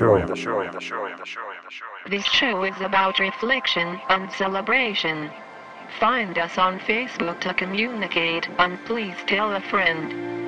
Show. This show is about reflection and celebration. Find us on Facebook to communicate and please tell a friend.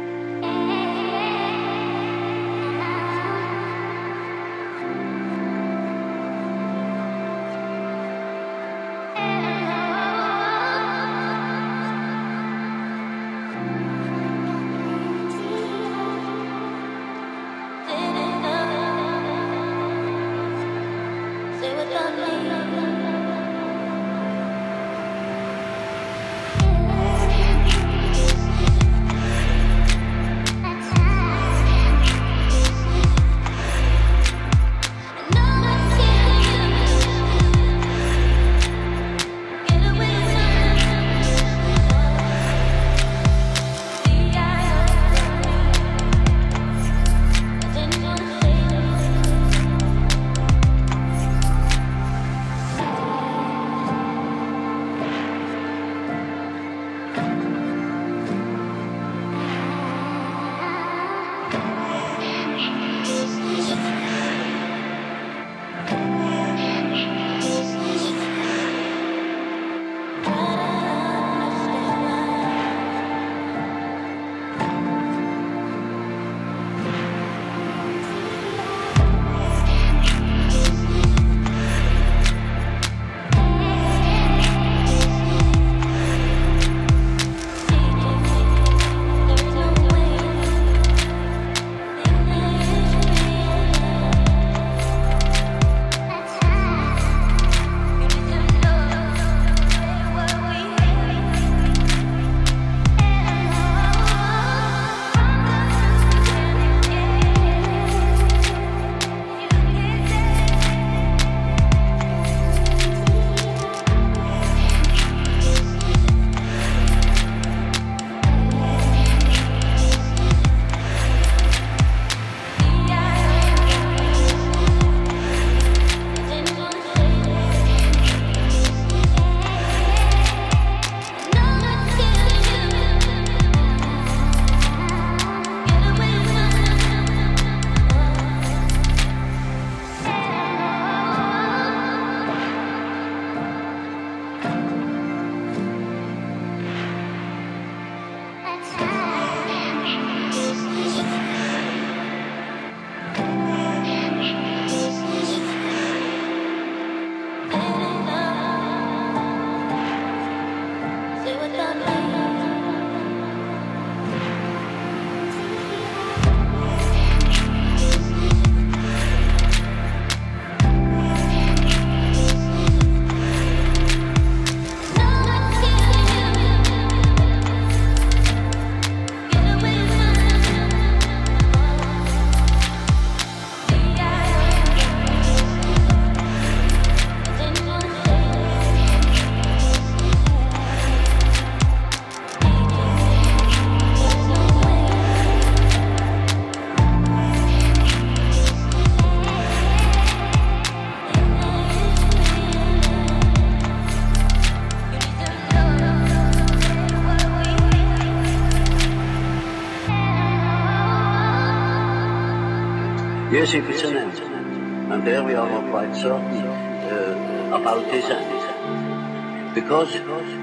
An end. And there we are quite certain uh, about this end. Because,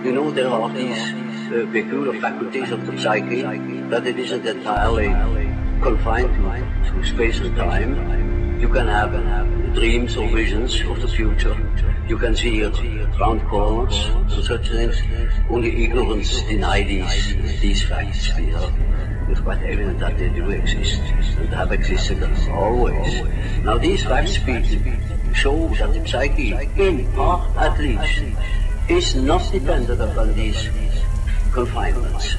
you know, there are these uh, peculiar faculties of the psyche that it isn't entirely confined to, space and time. You can have dreams or visions of the future. You can see it round corners and such things. Only ignorance denies these, these facts. It's quite evident that they do exist and have existed always. Now these facts show that the psyche, in part at least, is not dependent upon these confinements.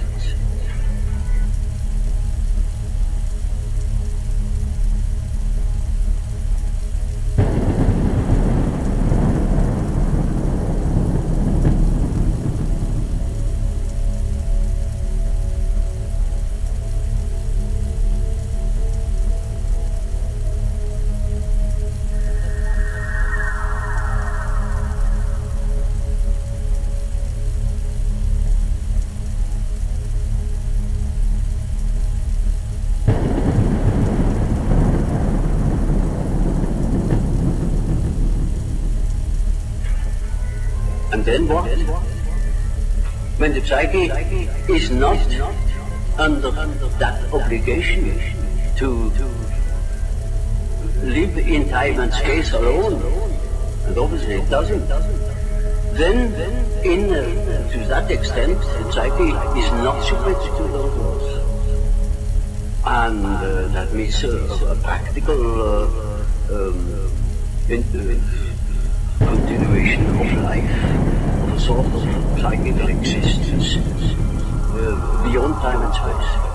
And then what? When the psyche is not under that obligation to live in time and space alone, and obviously it doesn't, then in, uh, to that extent the psyche is not subject to those laws. And uh, that means uh, a practical uh, um, uh, continuation of life, of psychical existence beyond time and space.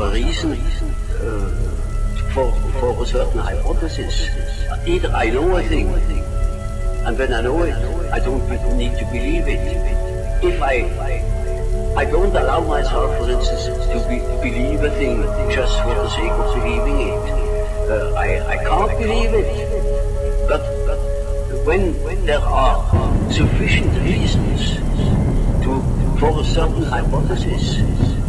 I must have a reason uh, for, for a certain hypothesis. Either I know a thing, and when I know it, I don't need to believe it. If I I don't allow myself, for instance, to be, believe a thing just for the sake of believing it. Uh, I, I can't believe it. But, but when, when there are sufficient reasons to, for a certain hypothesis,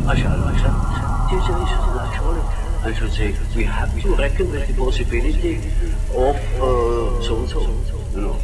I shall accept. I should say we have to reckon with the possibility of uh, so and so. You know,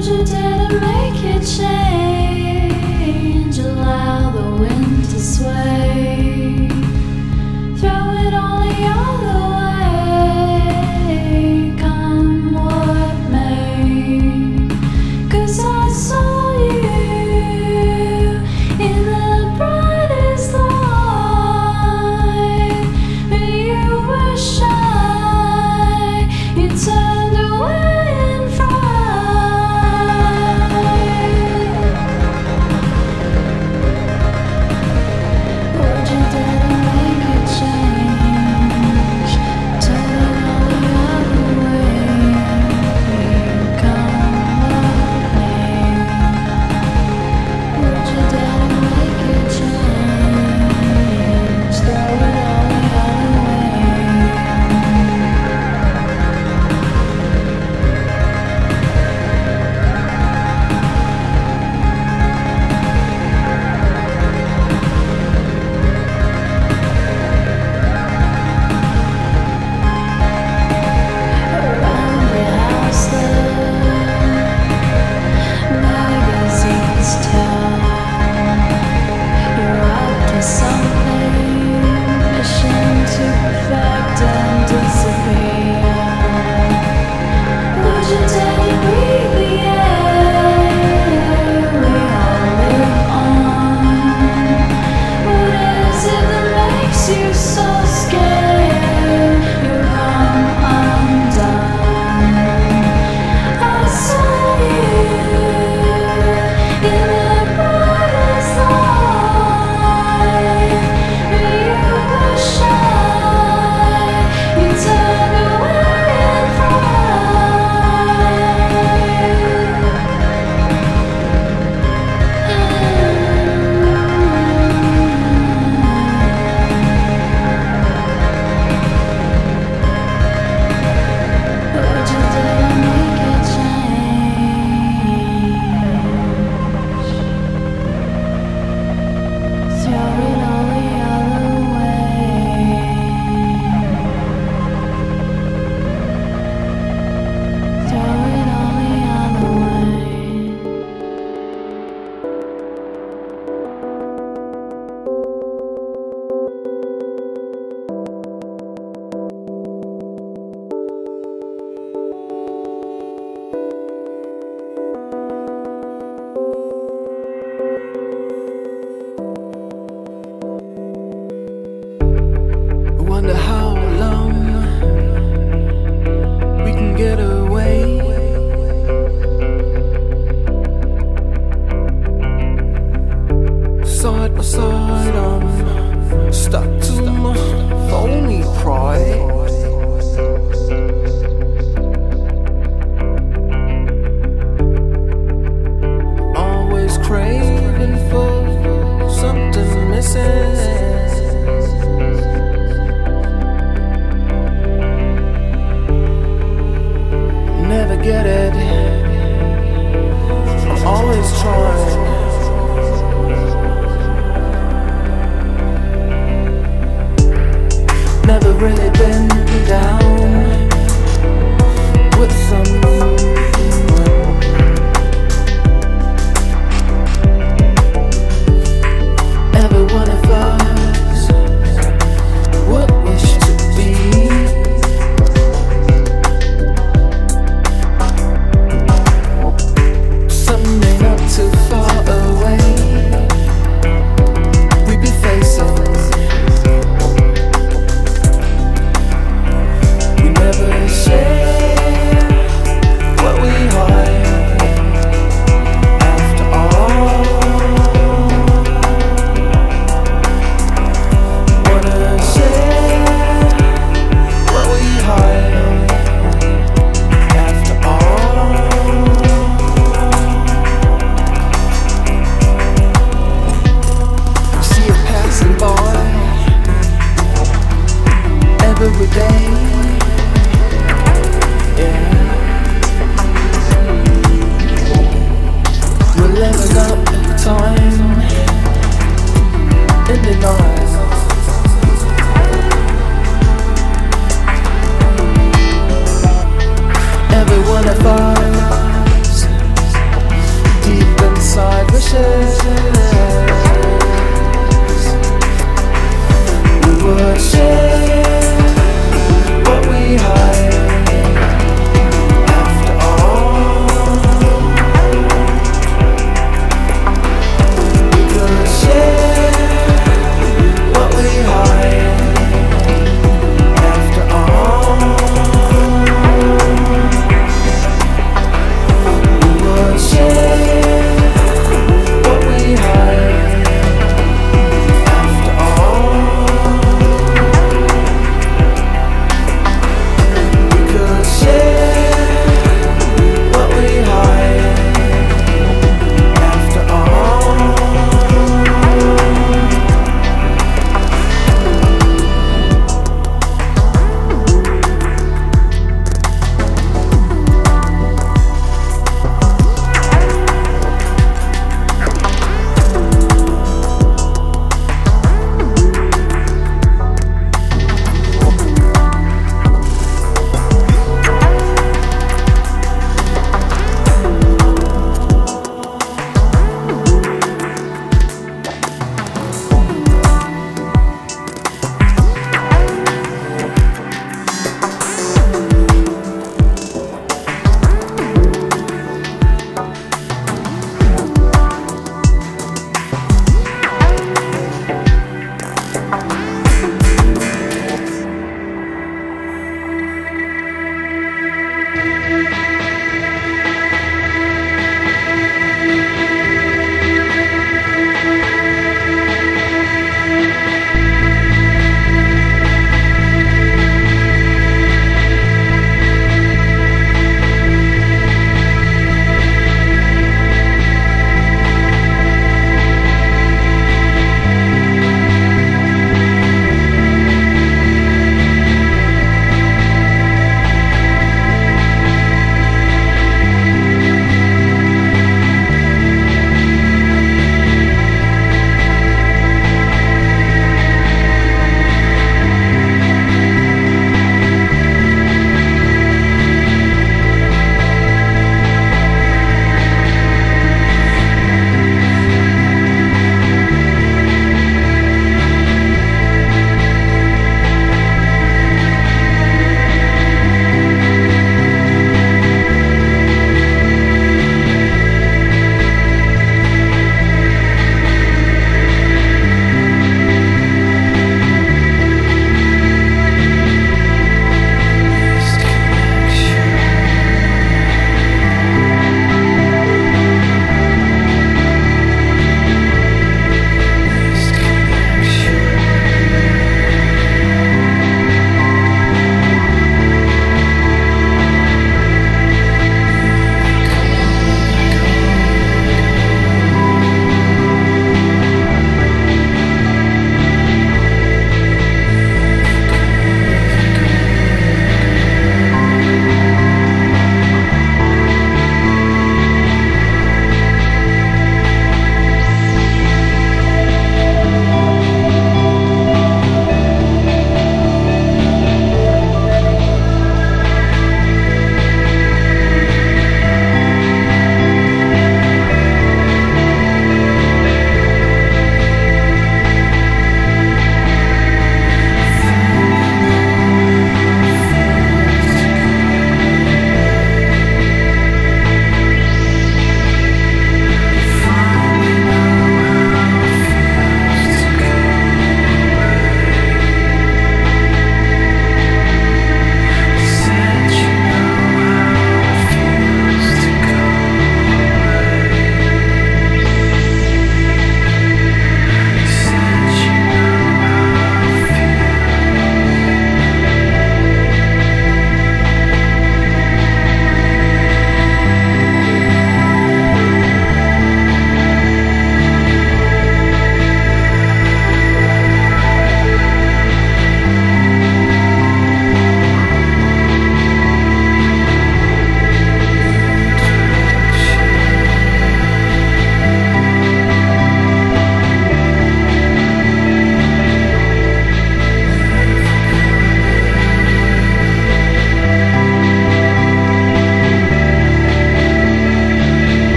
You make change? Allow the wind to sway.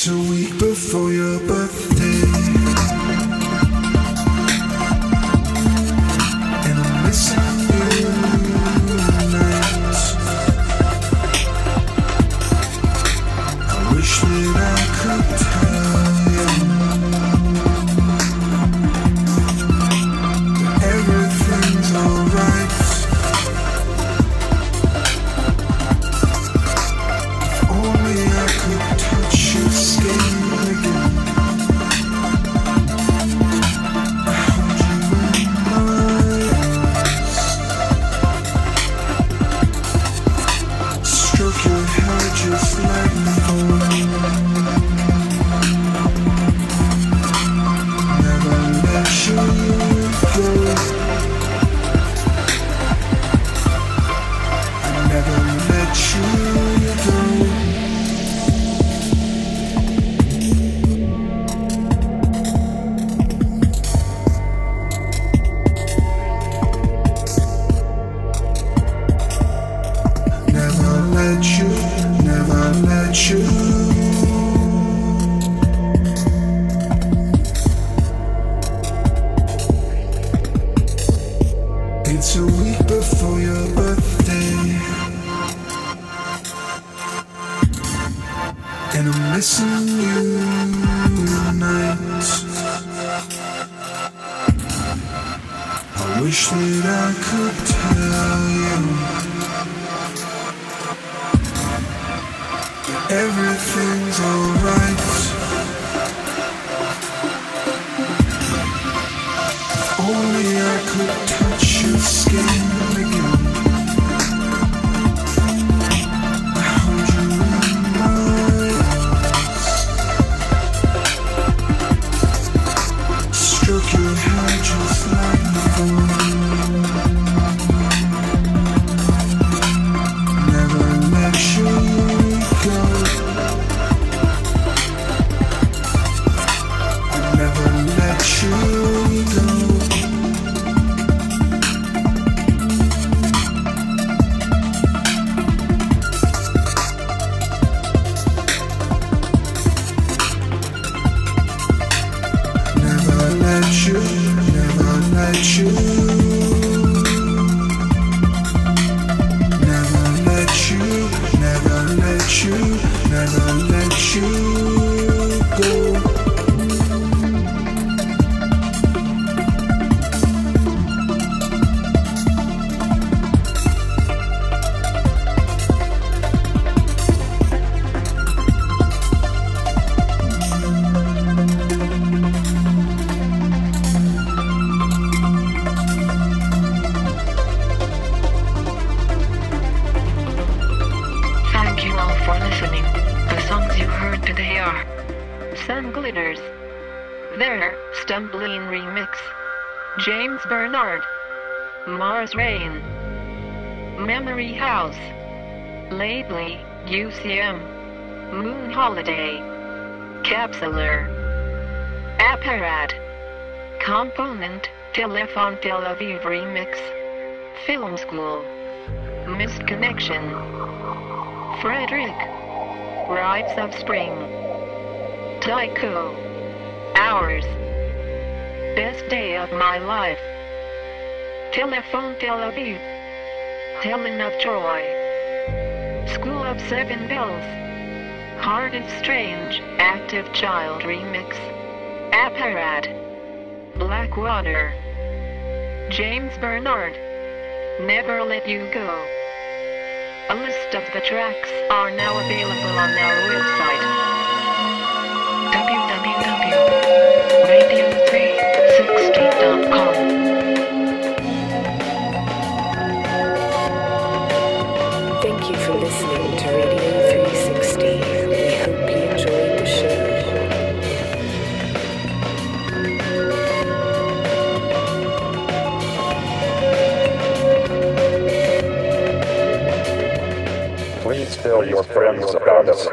It's a week before your wish that I could tell you. Everything's for listening. The songs you heard today are Sun Glitters, There Stumbleine Remix, James Bernard, Mars Rain, Memoryhouse, Lately, Deuxieme, Moon Holiday, Capsular, Apparat, Komponent, Telefon Tel Aviv Remix, Film School, Missed Connection. Fredrik. Rites of Spring. Tycho. Hours. Best day of my life. Telefon Tel Aviv. Helen of Troy. School of Seven Bells. Heart is Strange. Active Child Remix. Apparat. Blackwater. James Bernard. Never Let You Go. A list of the tracks are now available on our website www.radio360.com. your friends of goddess.